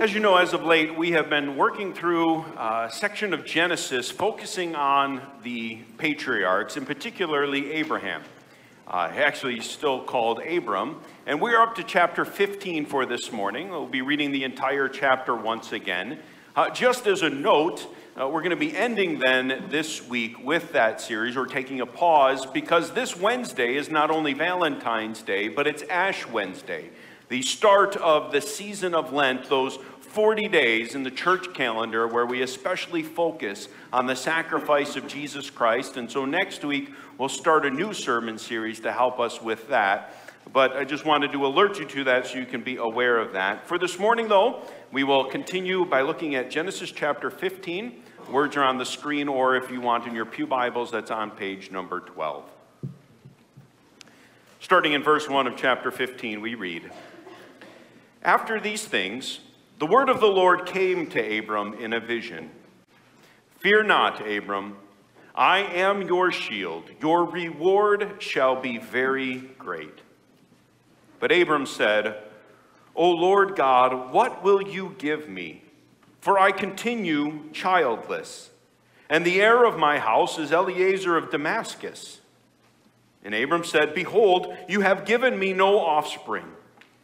As you know, as of late, we have been working through a section of Genesis focusing on the patriarchs, and particularly Abraham. Uh, actually, he's still called Abram. And we are up to chapter 15 for this morning. We'll be reading the entire chapter once again. Uh, just as a note, uh, we're going to be ending then this week with that series. We're taking a pause because this Wednesday is not only Valentine's Day, but it's Ash Wednesday the start of the season of Lent, those 40 days in the church calendar where we especially focus on the sacrifice of Jesus Christ. And so next week, we'll start a new sermon series to help us with that. But I just wanted to alert you to that so you can be aware of that. For this morning, though, we will continue by looking at Genesis chapter 15. Words are on the screen, or if you want in your Pew Bibles, that's on page number 12. Starting in verse 1 of chapter 15, we read After these things, the word of the Lord came to Abram in a vision Fear not, Abram, I am your shield. Your reward shall be very great. But Abram said, O Lord God, what will you give me? For I continue childless, and the heir of my house is Eliezer of Damascus. And Abram said, Behold, you have given me no offspring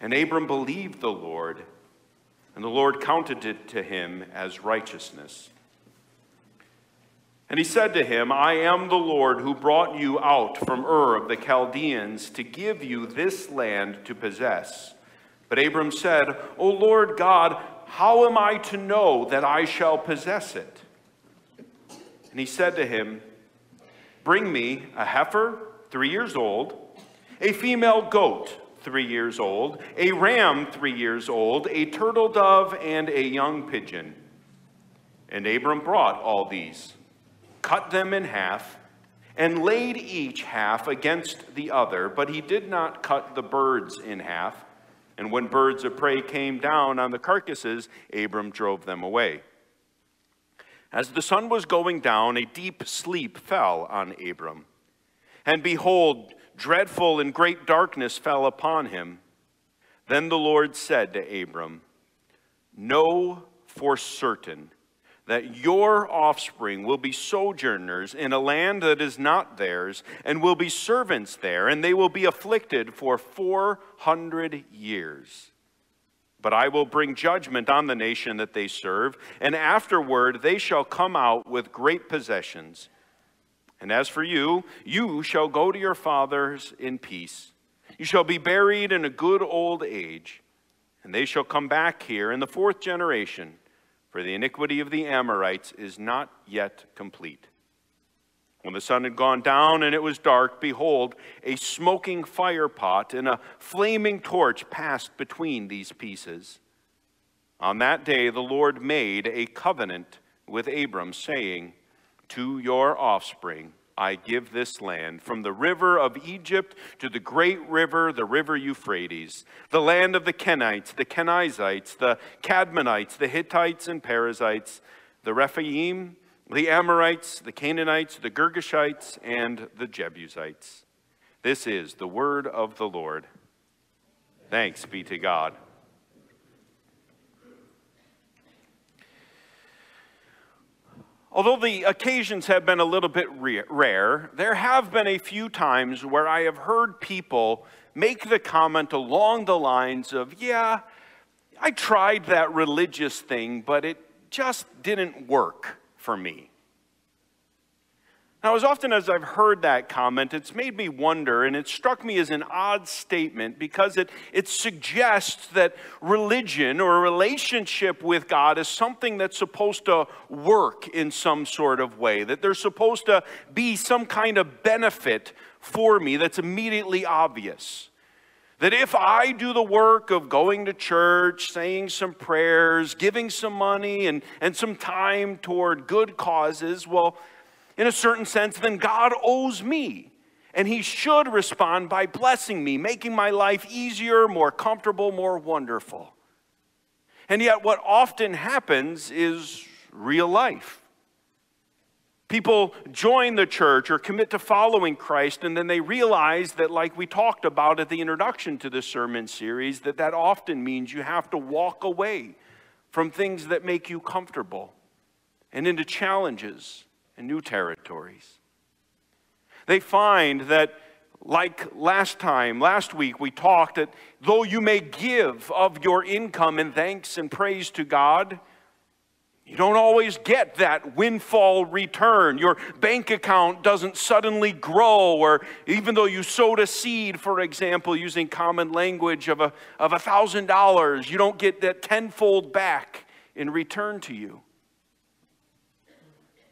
And Abram believed the Lord, and the Lord counted it to him as righteousness. And he said to him, I am the Lord who brought you out from Ur of the Chaldeans to give you this land to possess. But Abram said, O Lord God, how am I to know that I shall possess it? And he said to him, Bring me a heifer, three years old, a female goat, three years old, a ram three years old, a turtle dove, and a young pigeon. And Abram brought all these, cut them in half, and laid each half against the other, but he did not cut the birds in half. And when birds of prey came down on the carcasses, Abram drove them away. As the sun was going down, a deep sleep fell on Abram. And behold, dreadful and great darkness fell upon him. Then the Lord said to Abram, Know for certain that your offspring will be sojourners in a land that is not theirs, and will be servants there, and they will be afflicted for 400 years. But I will bring judgment on the nation that they serve, and afterward they shall come out with great possessions. And as for you, you shall go to your fathers in peace. You shall be buried in a good old age, and they shall come back here in the fourth generation, for the iniquity of the Amorites is not yet complete. When the sun had gone down and it was dark, behold, a smoking fire pot and a flaming torch passed between these pieces. On that day the Lord made a covenant with Abram, saying, to your offspring I give this land, from the river of Egypt to the great river, the river Euphrates, the land of the Kenites, the Kenizzites, the Cadmonites, the Hittites and Perizzites, the Rephaim, the Amorites, the Canaanites, the Girgashites, and the Jebusites. This is the word of the Lord. Thanks be to God. Although the occasions have been a little bit rare, there have been a few times where I have heard people make the comment along the lines of, yeah, I tried that religious thing, but it just didn't work for me. Now, as often as I've heard that comment, it's made me wonder, and it struck me as an odd statement because it, it suggests that religion or a relationship with God is something that's supposed to work in some sort of way, that there's supposed to be some kind of benefit for me that's immediately obvious. That if I do the work of going to church, saying some prayers, giving some money, and, and some time toward good causes, well, in a certain sense, then God owes me. And He should respond by blessing me, making my life easier, more comfortable, more wonderful. And yet, what often happens is real life. People join the church or commit to following Christ, and then they realize that, like we talked about at the introduction to this sermon series, that that often means you have to walk away from things that make you comfortable and into challenges and new territories. They find that, like last time, last week, we talked that though you may give of your income in thanks and praise to God, you don't always get that windfall return. Your bank account doesn't suddenly grow, or even though you sowed a seed, for example, using common language of a of thousand dollars, you don't get that tenfold back in return to you.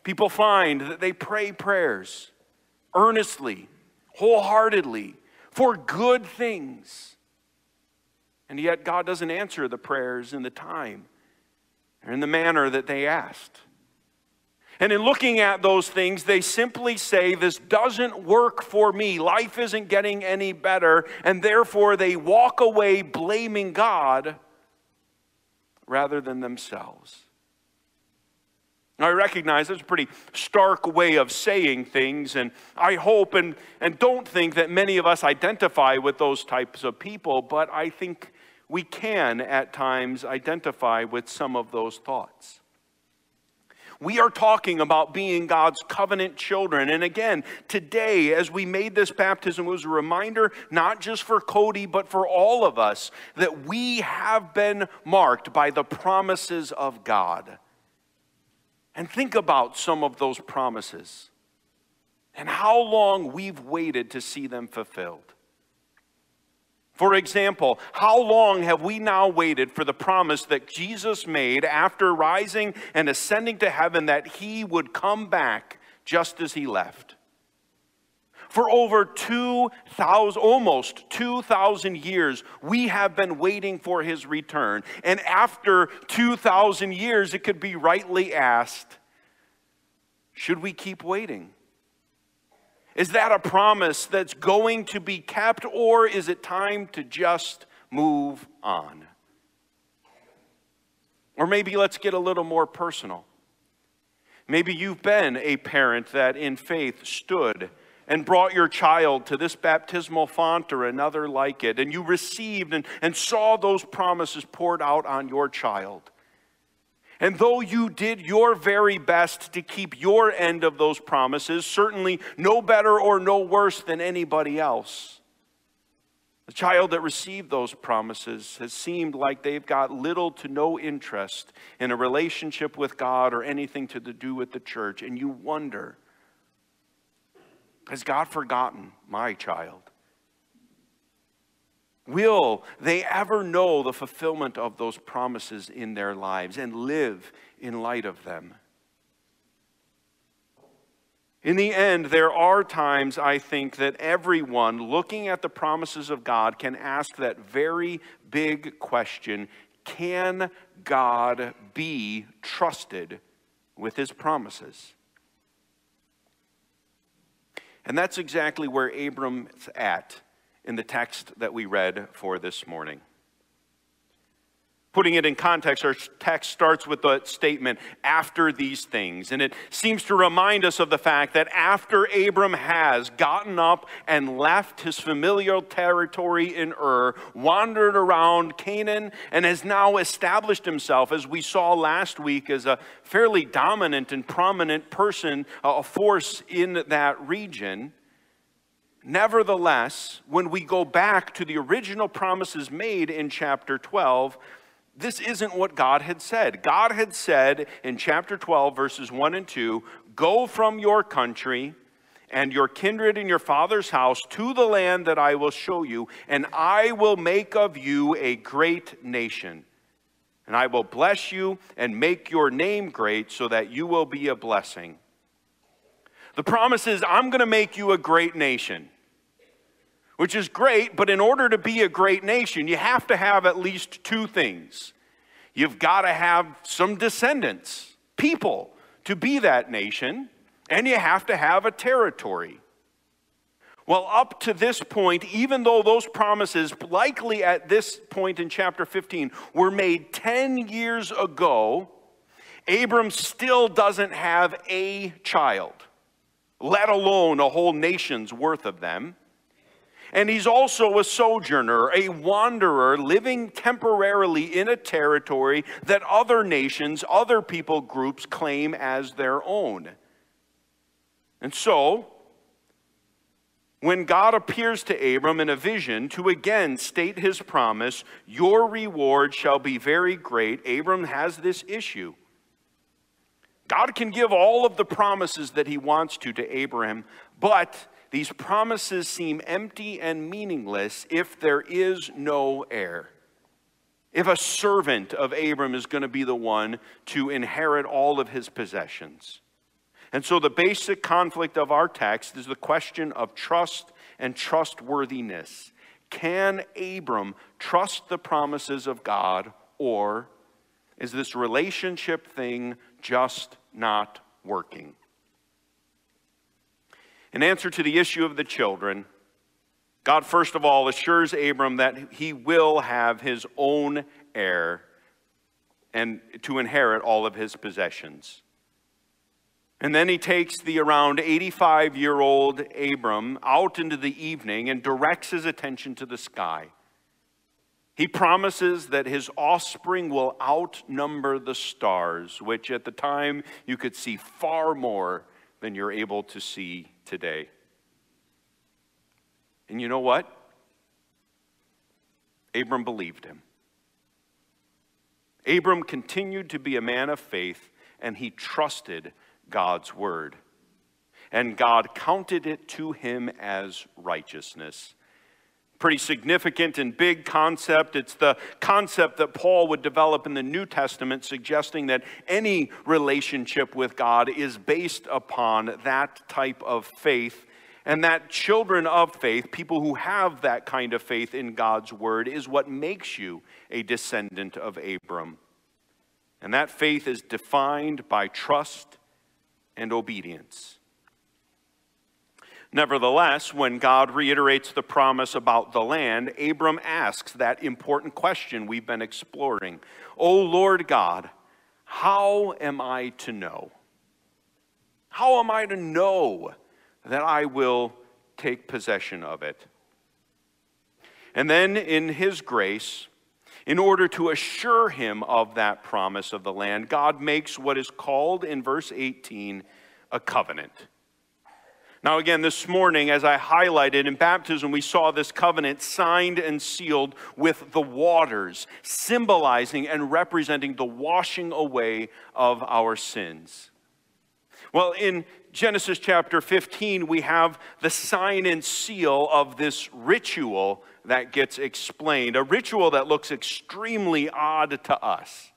People find that they pray prayers earnestly, wholeheartedly, for good things. And yet God doesn't answer the prayers in the time or in the manner that they asked. And in looking at those things, they simply say, This doesn't work for me. Life isn't getting any better. And therefore, they walk away blaming God rather than themselves. I recognize that's a pretty stark way of saying things, and I hope and, and don't think that many of us identify with those types of people, but I think we can at times identify with some of those thoughts. We are talking about being God's covenant children. And again, today, as we made this baptism, was a reminder, not just for Cody, but for all of us, that we have been marked by the promises of God. And think about some of those promises and how long we've waited to see them fulfilled. For example, how long have we now waited for the promise that Jesus made after rising and ascending to heaven that he would come back just as he left? For over 2,000, almost 2,000 years, we have been waiting for his return. And after 2,000 years, it could be rightly asked should we keep waiting? Is that a promise that's going to be kept, or is it time to just move on? Or maybe let's get a little more personal. Maybe you've been a parent that in faith stood and brought your child to this baptismal font or another like it, and you received and, and saw those promises poured out on your child. And though you did your very best to keep your end of those promises, certainly no better or no worse than anybody else, the child that received those promises has seemed like they've got little to no interest in a relationship with God or anything to do with the church. And you wonder, has God forgotten my child? Will they ever know the fulfillment of those promises in their lives and live in light of them? In the end, there are times, I think, that everyone looking at the promises of God can ask that very big question Can God be trusted with his promises? And that's exactly where Abram's at in the text that we read for this morning. Putting it in context, our text starts with the statement, after these things. And it seems to remind us of the fact that after Abram has gotten up and left his familiar territory in Ur, wandered around Canaan, and has now established himself, as we saw last week, as a fairly dominant and prominent person, a force in that region, Nevertheless, when we go back to the original promises made in chapter 12, this isn't what God had said. God had said in chapter 12, verses 1 and 2 Go from your country and your kindred and your father's house to the land that I will show you, and I will make of you a great nation. And I will bless you and make your name great so that you will be a blessing. The promise is, I'm going to make you a great nation. Which is great, but in order to be a great nation, you have to have at least two things. You've got to have some descendants, people, to be that nation, and you have to have a territory. Well, up to this point, even though those promises, likely at this point in chapter 15, were made 10 years ago, Abram still doesn't have a child, let alone a whole nation's worth of them. And he's also a sojourner, a wanderer, living temporarily in a territory that other nations, other people groups claim as their own. And so, when God appears to Abram in a vision to again state his promise, your reward shall be very great, Abram has this issue. God can give all of the promises that he wants to to Abraham, but these promises seem empty and meaningless if there is no heir. If a servant of Abram is going to be the one to inherit all of his possessions. And so the basic conflict of our text is the question of trust and trustworthiness. Can Abram trust the promises of God, or is this relationship thing just not working? In answer to the issue of the children, God first of all assures Abram that he will have his own heir and to inherit all of his possessions. And then he takes the around 85 year old Abram out into the evening and directs his attention to the sky. He promises that his offspring will outnumber the stars, which at the time you could see far more than you're able to see today. And you know what? Abram believed him. Abram continued to be a man of faith, and he trusted God's word. And God counted it to him as righteousness. Pretty significant and big concept. It's the concept that Paul would develop in the New Testament, suggesting that any relationship with God is based upon that type of faith. And that children of faith, people who have that kind of faith in God's word, is what makes you a descendant of Abram. And that faith is defined by trust and obedience. Nevertheless, when God reiterates the promise about the land, Abram asks that important question we've been exploring O Lord God, how am I to know? How am I to know that I will take possession of it? And then, in His grace, in order to assure him of that promise of the land, God makes what is called in verse 18 a covenant. Now, again, this morning, as I highlighted in baptism, we saw this covenant signed and sealed with the waters, symbolizing and representing the washing away of our sins. Well, in Genesis chapter 15, we have the sign and seal of this ritual that gets explained, a ritual that looks extremely odd to us,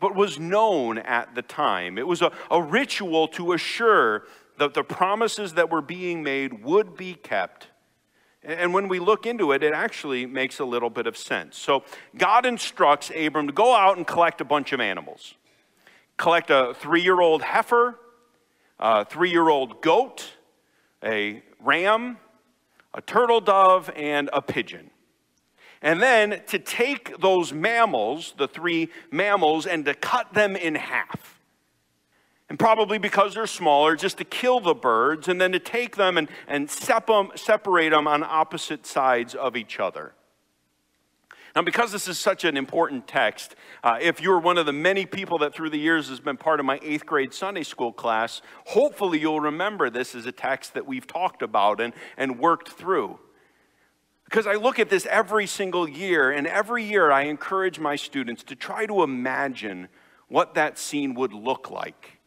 but was known at the time. It was a, a ritual to assure that the promises that were being made would be kept. And when we look into it, it actually makes a little bit of sense. So God instructs Abram to go out and collect a bunch of animals. Collect a three year old heifer, a three year old goat, a ram, a turtle dove, and a pigeon. And then to take those mammals, the three mammals, and to cut them in half. And probably because they're smaller, just to kill the birds, and then to take them and, and sep them, separate them on opposite sides of each other. Now, because this is such an important text, uh, if you're one of the many people that through the years has been part of my eighth grade Sunday school class, hopefully you'll remember this as a text that we've talked about and, and worked through. Because I look at this every single year, and every year I encourage my students to try to imagine what that scene would look like.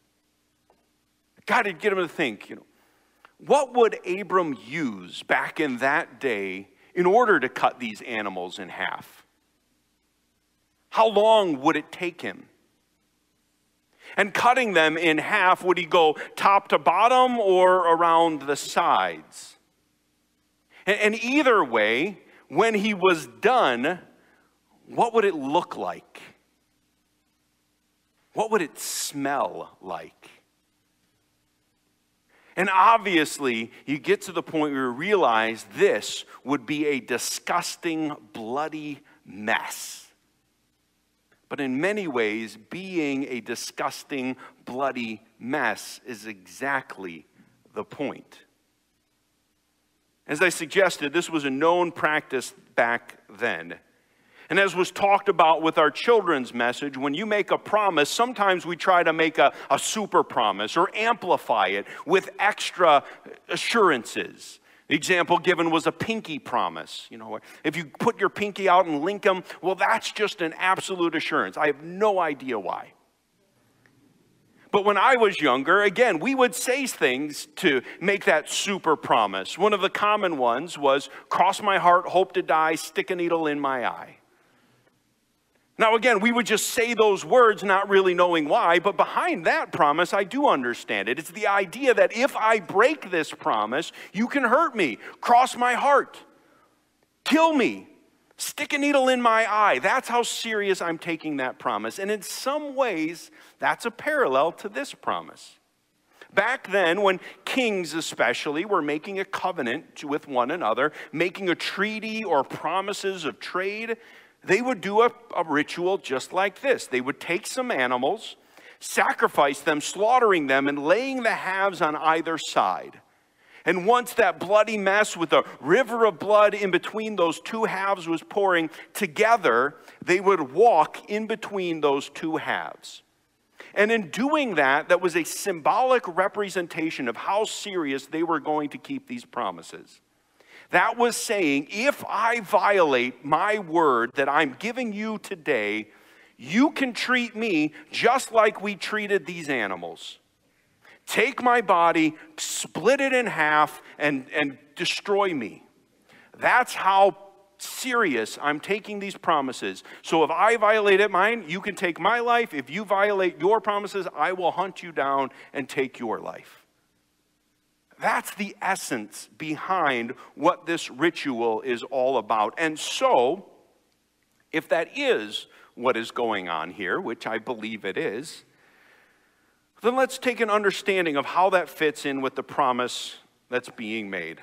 God, to get him to think, you know, what would Abram use back in that day in order to cut these animals in half? How long would it take him? And cutting them in half, would he go top to bottom or around the sides? And, either way, when he was done, what would it look like? What would it smell like? And obviously, you get to the point where you realize this would be a disgusting, bloody mess. But in many ways, being a disgusting, bloody mess is exactly the point. As I suggested, this was a known practice back then. And as was talked about with our children's message, when you make a promise, sometimes we try to make a, a super promise or amplify it with extra assurances. The example given was a pinky promise. You know, if you put your pinky out and link them, well, that's just an absolute assurance. I have no idea why. But when I was younger, again, we would say things to make that super promise. One of the common ones was cross my heart, hope to die, stick a needle in my eye. Now, again, we would just say those words not really knowing why, but behind that promise, I do understand it. It's the idea that if I break this promise, you can hurt me, cross my heart, kill me, Stick a needle in my eye. That's how serious I'm taking that promise. And in some ways, that's a parallel to this promise. Back then, when kings especially were making a covenant with one another, making a treaty or promises of trade, they would do a, a, ritual just like this. They would take some animals, sacrifice them, slaughtering them, and laying the halves on either side. And once that bloody mess with a river of blood in between those two halves was pouring together, they would walk in between those two halves. And in doing that, that was a symbolic representation of how serious they were going to keep these promises. That was saying, if I violate my word that I'm giving you today, you can treat me just like we treated these animals take my body, split it in half, and, and destroy me. That's how serious I'm taking these promises. So if I violated mine, you can take my life. If you violate your promises, I will hunt you down and take your life. That's the essence behind what this ritual is all about. And so, if that is what is going on here, which I believe it is, then let's take an understanding of how that fits in with the promise that's being made.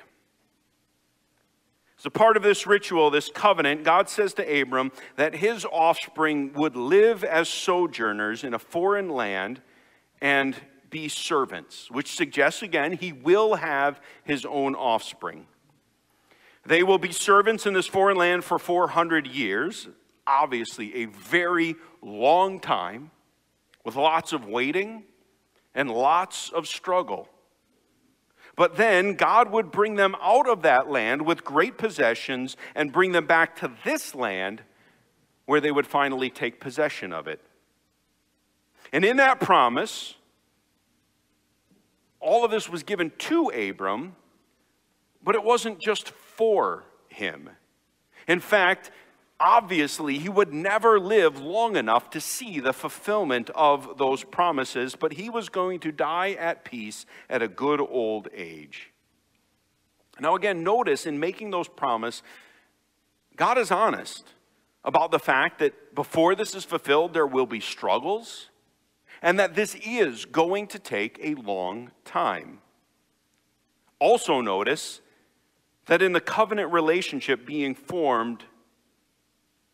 As a part of this ritual, this covenant, God says to Abram that his offspring would live as sojourners in a foreign land and be servants, which suggests again he will have his own offspring. They will be servants in this foreign land for 400 years, obviously a very long time, with lots of waiting and lots of struggle. But then God would bring them out of that land with great possessions and bring them back to this land where they would finally take possession of it. And in that promise, all of this was given to Abram, but it wasn't just for him. In fact, obviously he would never live long enough to see the fulfillment of those promises, but he was going to die at peace at a good old age. Now, again, notice in making those promises, God is honest about the fact that before this is fulfilled, there will be struggles, and that this is going to take a long time. Also, notice that in the covenant relationship being formed,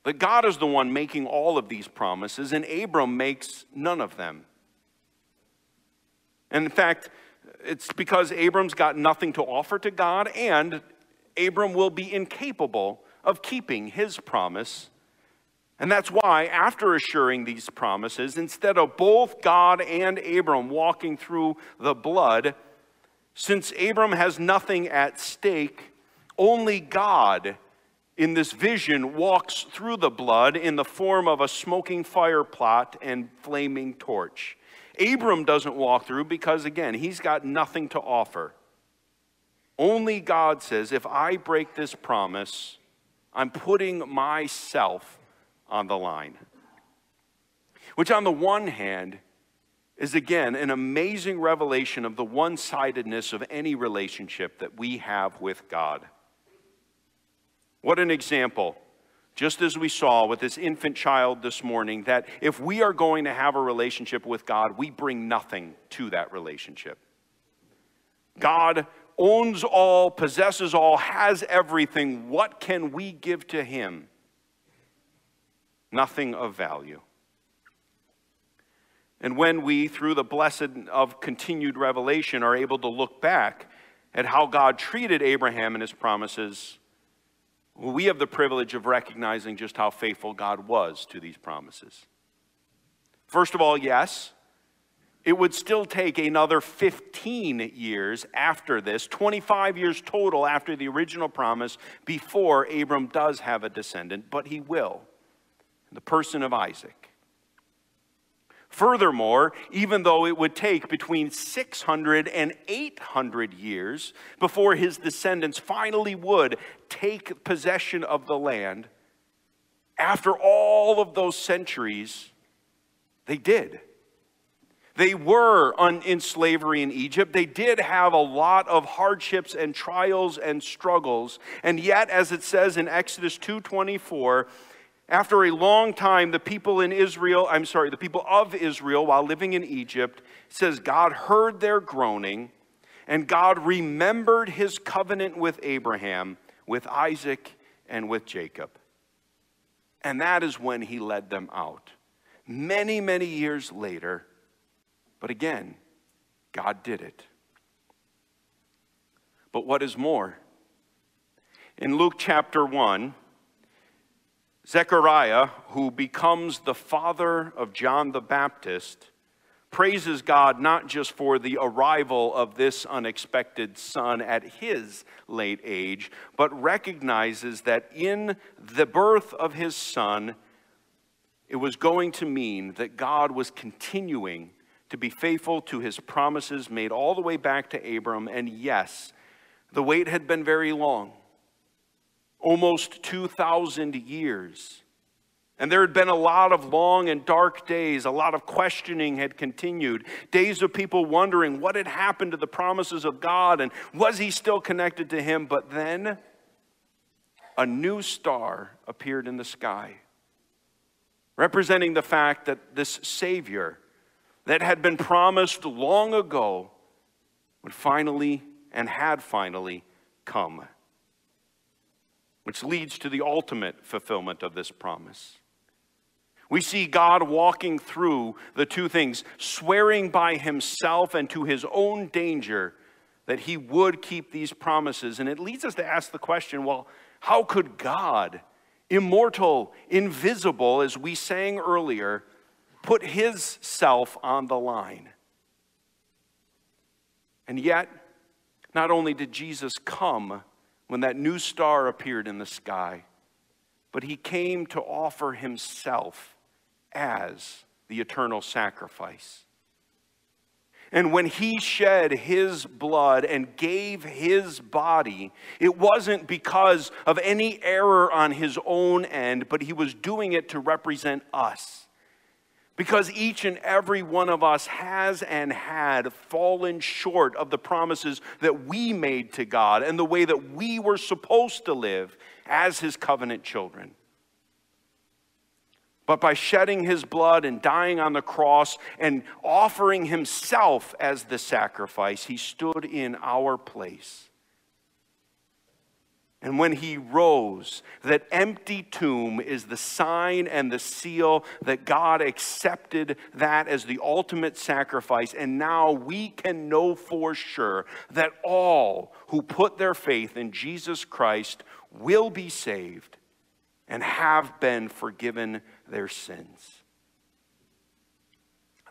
that God is the one making all of these promises, and Abram makes none of them. And in fact, it's because Abram's got nothing to offer to God, and Abram will be incapable of keeping his promise. And that's why, after assuring these promises, instead of both God and Abram walking through the blood, since Abram has nothing at stake, only God in this vision walks through the blood in the form of a smoking fire pot and flaming torch. Abram doesn't walk through because, again, he's got nothing to offer. Only God says, if I break this promise, I'm putting myself on the line. Which, on the one hand, is again an amazing revelation of the one sidedness of any relationship that we have with God. What an example, just as we saw with this infant child this morning, that if we are going to have a relationship with God, we bring nothing to that relationship. God owns all, possesses all, has everything. What can we give to Him? Nothing of value. And when we, through the blessed of continued revelation, are able to look back at how God treated Abraham and his promises, we have the privilege of recognizing just how faithful God was to these promises. First of all, yes, it would still take another 15 years after this, 25 years total after the original promise, before Abram does have a descendant, but he will, the person of Isaac. Furthermore, even though it would take between 600 and 800 years before his descendants finally would take possession of the land, after all of those centuries, they did. They were in slavery in Egypt. They did have a lot of hardships and trials and struggles. And yet, as it says in Exodus 2:24, after a long time, the people in Israel, I'm sorry, the people of Israel, while living in Egypt, says God heard their groaning, and God remembered his covenant with Abraham, with Isaac, and with Jacob. And that is when he led them out. Many, many years later, but again, God did it. But what is more? In Luke chapter 1, Zechariah, who becomes the father of John the Baptist, praises God not just for the arrival of this unexpected son at his late age, but recognizes that in the birth of his son, it was going to mean that God was continuing to be faithful to his promises made all the way back to Abram. And yes, the wait had been very long almost 2,000 years. And there had been a lot of long and dark days. A lot of questioning had continued. Days of people wondering what had happened to the promises of God and was he still connected to him? But then a new star appeared in the sky, representing the fact that this Savior that had been promised long ago would finally and had finally come. Which leads to the ultimate fulfillment of this promise. We see God walking through the two things, swearing by himself and to his own danger that he would keep these promises. And it leads us to ask the question well, how could God, immortal, invisible, as we sang earlier, put his self on the line. And yet, not only did Jesus come when that new star appeared in the sky, but he came to offer himself as the eternal sacrifice. And when he shed his blood and gave his body, it wasn't because of any error on his own end, but he was doing it to represent us. Because each and every one of us has and had fallen short of the promises that we made to God and the way that we were supposed to live as His covenant children. But by shedding His blood and dying on the cross and offering Himself as the sacrifice, He stood in our place. And when he rose, that empty tomb is the sign and the seal that God accepted that as the ultimate sacrifice. And now we can know for sure that all who put their faith in Jesus Christ will be saved and have been forgiven their sins.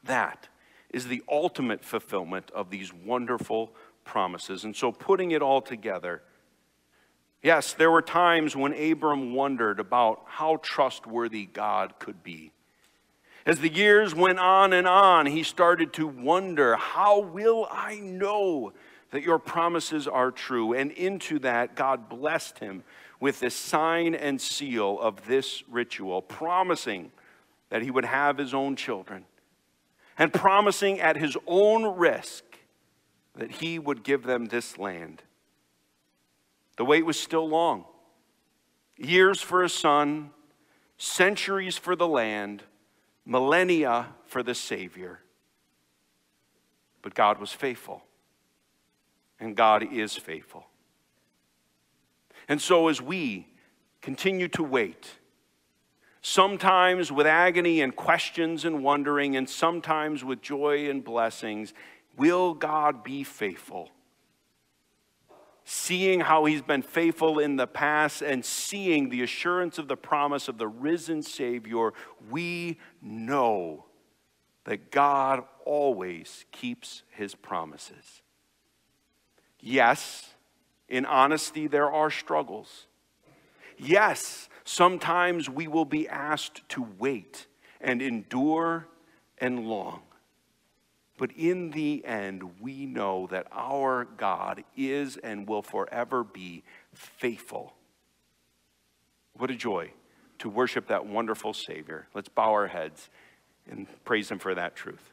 That is the ultimate fulfillment of these wonderful promises. And so, putting it all together, Yes, there were times when Abram wondered about how trustworthy God could be. As the years went on and on, he started to wonder, How will I know that your promises are true? And into that, God blessed him with the sign and seal of this ritual, promising that he would have his own children, and promising at his own risk that he would give them this land. The wait was still long. years for a son, centuries for the land, millennia for the Savior. But God was faithful, and God is faithful. And so, as we continue to wait, sometimes with agony and questions and wondering, and sometimes with joy and blessings, will God be faithful? Seeing how he's been faithful in the past and seeing the assurance of the promise of the risen Savior, we know that God always keeps his promises. Yes, in honesty, there are struggles. Yes, sometimes we will be asked to wait and endure and long. But in the end, we know that our God is and will forever be faithful. What a joy to worship that wonderful Savior. Let's bow our heads and praise Him for that truth.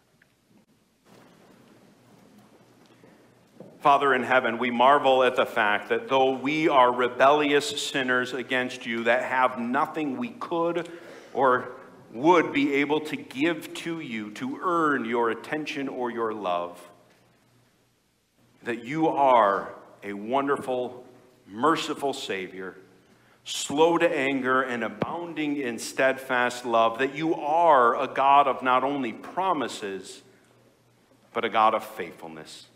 Father in heaven, we marvel at the fact that though we are rebellious sinners against you that have nothing we could or would be able to give to you to earn your attention or your love. That you are a wonderful, merciful Savior, slow to anger and abounding in steadfast love. That you are a God of not only promises, but a God of faithfulness.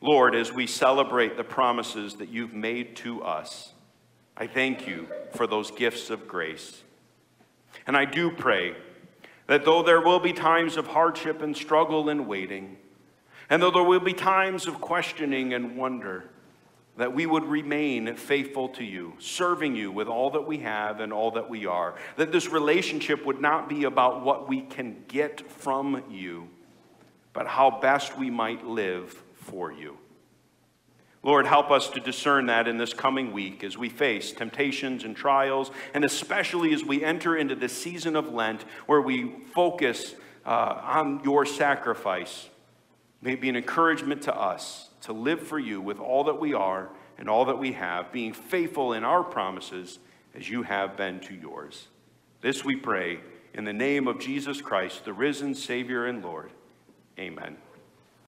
Lord, as we celebrate the promises that you've made to us, I thank you for those gifts of grace. And I do pray that though there will be times of hardship and struggle and waiting, and though there will be times of questioning and wonder, that we would remain faithful to you, serving you with all that we have and all that we are. That this relationship would not be about what we can get from you, but how best we might live for you. Lord, help us to discern that in this coming week as we face temptations and trials, and especially as we enter into the season of Lent where we focus uh, on your sacrifice. May it be an encouragement to us to live for you with all that we are and all that we have, being faithful in our promises as you have been to yours. This we pray in the name of Jesus Christ, the risen Savior and Lord. Amen.